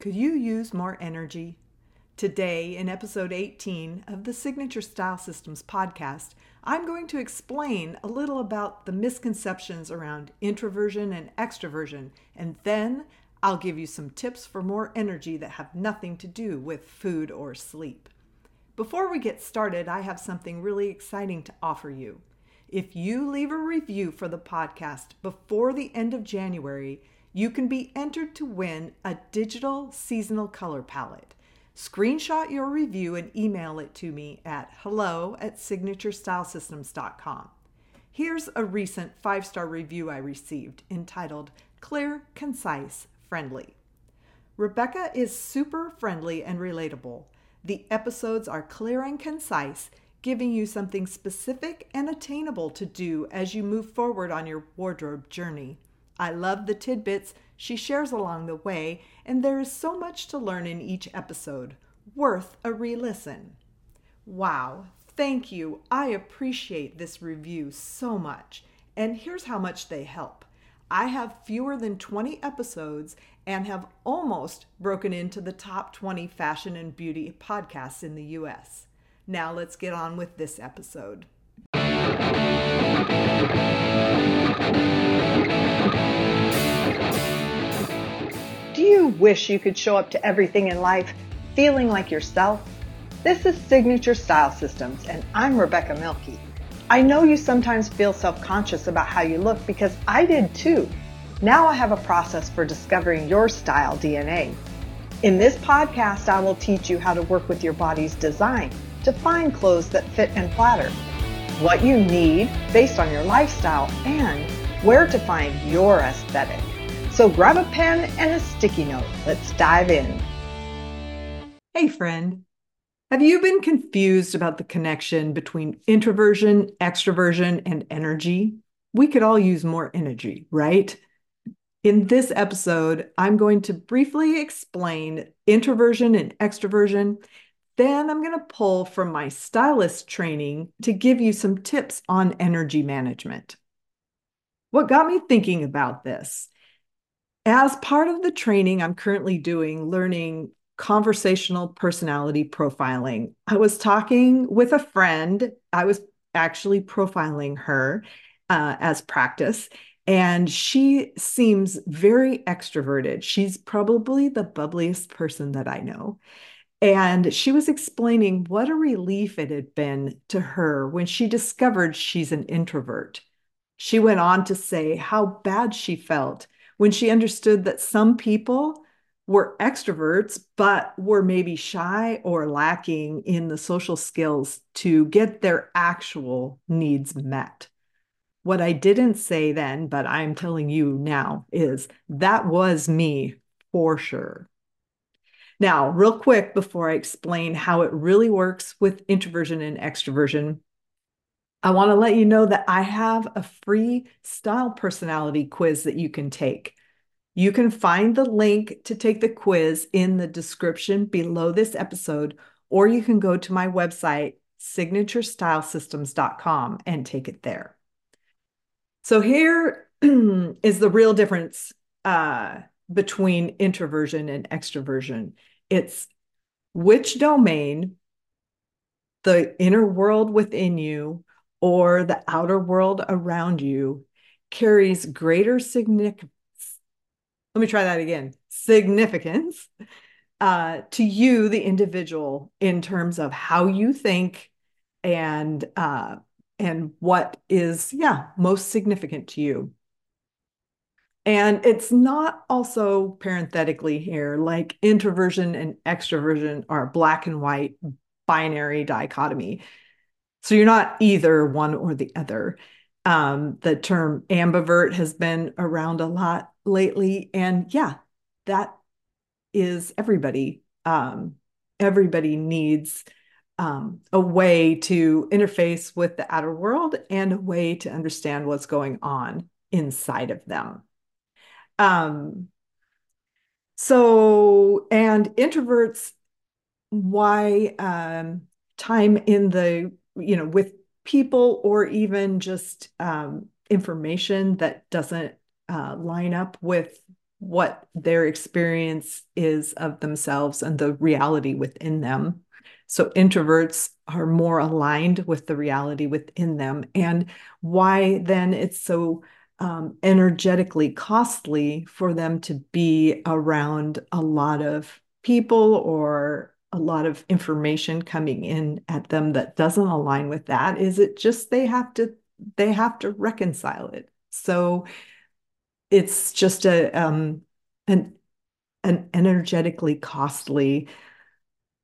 Could you use more energy? Today, in episode 18 of the Signature Style Systems podcast, I'm going to explain a little about the misconceptions around introversion and extroversion, and then I'll give you some tips for more energy that have nothing to do with food or sleep. Before we get started, I have something really exciting to offer you. If you leave a review for the podcast before the end of January, you can be entered to win a digital seasonal color palette. Screenshot your review and email it to me at hello at signaturestylesystems.com. Here's a recent five star review I received entitled Clear, Concise, Friendly. Rebecca is super friendly and relatable. The episodes are clear and concise, giving you something specific and attainable to do as you move forward on your wardrobe journey. I love the tidbits she shares along the way, and there is so much to learn in each episode. Worth a re listen. Wow, thank you. I appreciate this review so much. And here's how much they help. I have fewer than 20 episodes and have almost broken into the top 20 fashion and beauty podcasts in the US. Now let's get on with this episode. Wish you could show up to everything in life feeling like yourself? This is Signature Style Systems, and I'm Rebecca Milkey. I know you sometimes feel self conscious about how you look because I did too. Now I have a process for discovering your style DNA. In this podcast, I will teach you how to work with your body's design to find clothes that fit and flatter, what you need based on your lifestyle, and where to find your aesthetic. So grab a pen and a sticky note. Let's dive in. Hey, friend. Have you been confused about the connection between introversion, extroversion, and energy? We could all use more energy, right? In this episode, I'm going to briefly explain introversion and extroversion. Then I'm going to pull from my stylist training to give you some tips on energy management. What got me thinking about this as part of the training I'm currently doing, learning conversational personality profiling, I was talking with a friend. I was actually profiling her uh, as practice. And she seems very extroverted. She's probably the bubbliest person that I know. And she was explaining what a relief it had been to her when she discovered she's an introvert. She went on to say how bad she felt when she understood that some people were extroverts, but were maybe shy or lacking in the social skills to get their actual needs met. What I didn't say then, but I'm telling you now, is that was me for sure. Now, real quick before I explain how it really works with introversion and extroversion, I want to let you know that I have a free style personality quiz that you can take. You can find the link to take the quiz in the description below this episode, or you can go to my website, signaturestylesystems.com, and take it there. So here is the real difference uh, between introversion and extroversion. It's which domain, the inner world within you or the outer world around you, carries greater significance. Let me try that again significance uh, to you, the individual, in terms of how you think and uh, and what is yeah most significant to you and it's not also parenthetically here like introversion and extroversion are black and white binary dichotomy so you're not either one or the other um, the term ambivert has been around a lot lately and yeah that is everybody um, everybody needs um, a way to interface with the outer world and a way to understand what's going on inside of them. Um, so, and introverts, why um, time in the, you know, with people or even just um, information that doesn't uh, line up with what their experience is of themselves and the reality within them. So introverts are more aligned with the reality within them, and why then it's so um, energetically costly for them to be around a lot of people or a lot of information coming in at them that doesn't align with that is it just they have to they have to reconcile it. So it's just a um an an energetically costly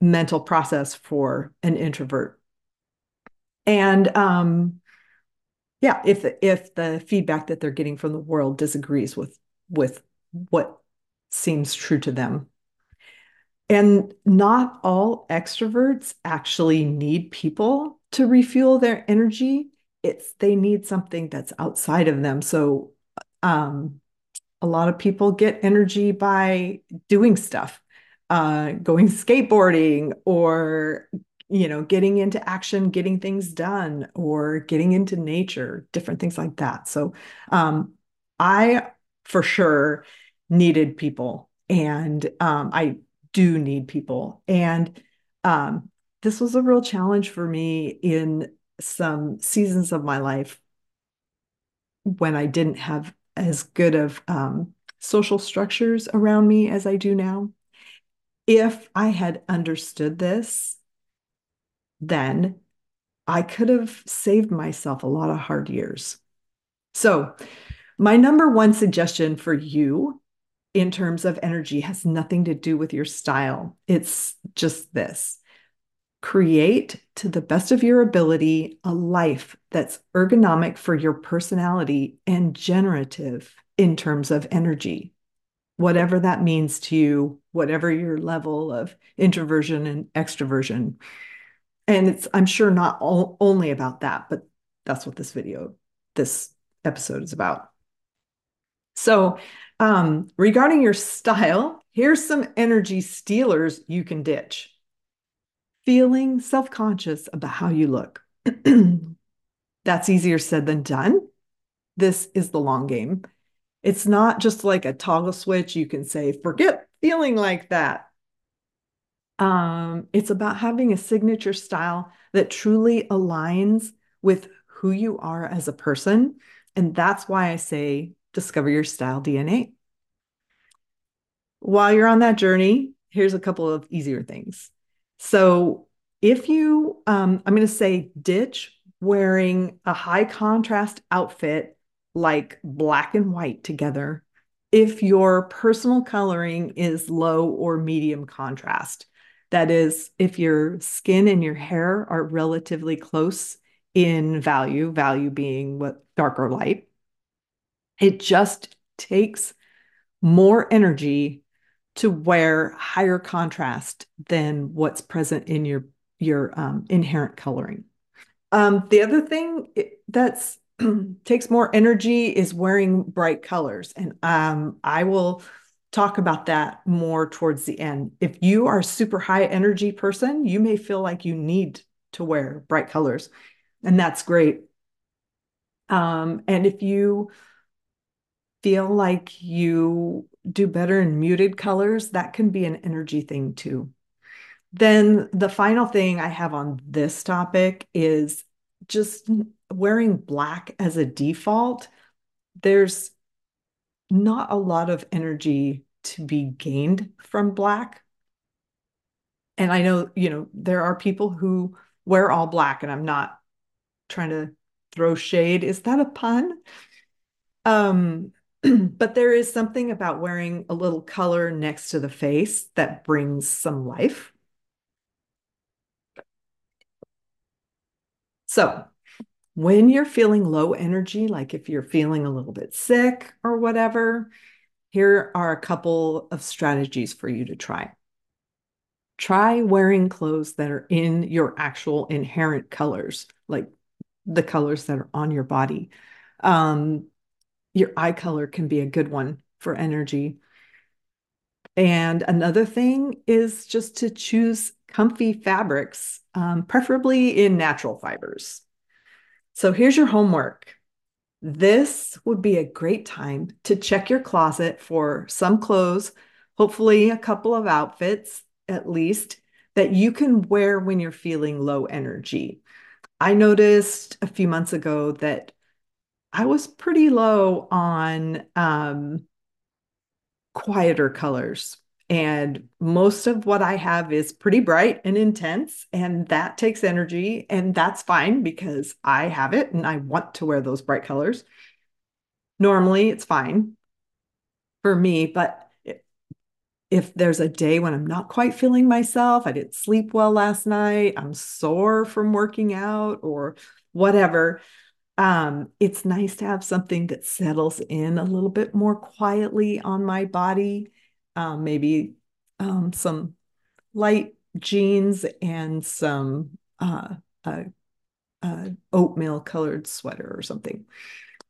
mental process for an introvert. And um yeah if if the feedback that they're getting from the world disagrees with with what seems true to them and not all extroverts actually need people to refuel their energy. It's they need something that's outside of them. So um, a lot of people get energy by doing stuff, uh, going skateboarding or you know, getting into action, getting things done, or getting into nature, different things like that. So um, I for sure needed people. And um, I do need people. And um, this was a real challenge for me in some seasons of my life when I didn't have as good of um, social structures around me as I do now. If I had understood this, then I could have saved myself a lot of hard years. So, my number one suggestion for you in terms of energy has nothing to do with your style. It's just this create to the best of your ability a life that's ergonomic for your personality and generative in terms of energy. Whatever that means to you, whatever your level of introversion and extroversion. And it's, I'm sure, not all, only about that, but that's what this video, this episode is about. So, um, regarding your style, here's some energy stealers you can ditch. Feeling self conscious about how you look. That's easier said than done. This is the long game. It's not just like a toggle switch. You can say, forget feeling like that. Um, it's about having a signature style that truly aligns with who you are as a person. And that's why I say discover your style DNA. While you're on that journey, here's a couple of easier things. So, if you, um, I'm going to say, ditch wearing a high contrast outfit like black and white together if your personal coloring is low or medium contrast. That is, if your skin and your hair are relatively close in value, value being what dark or light, it just takes more energy to wear higher contrast than what's present in your your um, inherent coloring. Um, the other thing that's takes more energy is wearing bright colors, and um, I will talk about that more towards the end. If you are a super high energy person, you may feel like you need to wear bright colors, and that's great. Um, and if you feel like you do better in muted colors, that can be an energy thing too. Then the final thing I have on this topic is just wearing black as a default. There's not a lot of energy to be gained from black. And I know, you know, there are people who wear all black, and I'm not trying to throw shade. Is that a pun? Um, but there is something about wearing a little color next to the face that brings some life. So, when you're feeling low energy, like if you're feeling a little bit sick or whatever, here are a couple of strategies for you to try. Try wearing clothes that are in your actual inherent colors, like the colors that are on your body. Um, your eye color can be a good one for energy. And another thing is just to choose comfy fabrics, um, preferably in natural fibers. So here's your homework this would be a great time to check your closet for some clothes, hopefully, a couple of outfits at least, that you can wear when you're feeling low energy. I noticed a few months ago that I was pretty low on um, quieter colors. And most of what I have is pretty bright and intense, and that takes energy. And that's fine because I have it and I want to wear those bright colors. Normally, it's fine for me, but if there's a day when I'm not quite feeling myself, I didn't sleep well last night, I'm sore from working out or whatever, um, it's nice to have something that settles in a little bit more quietly on my body. Um, maybe um, some light jeans and some uh, uh, uh, oatmeal colored sweater or something.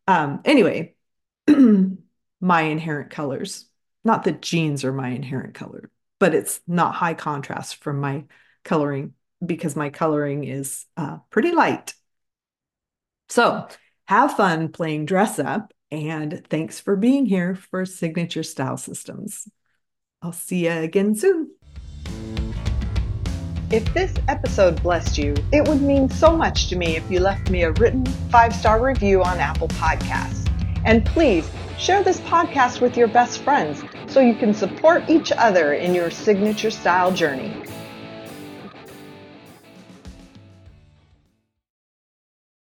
Um, anyway, my inherent colors. Not that jeans are my inherent color, but it's not high contrast from my coloring because my coloring is uh, pretty light. So have fun playing dress up, and thanks for being here for Signature Style Systems. I'll see you again soon. If this episode blessed you, it would mean so much to me if you left me a written five star review on Apple Podcasts. And please share this podcast with your best friends so you can support each other in your signature style journey.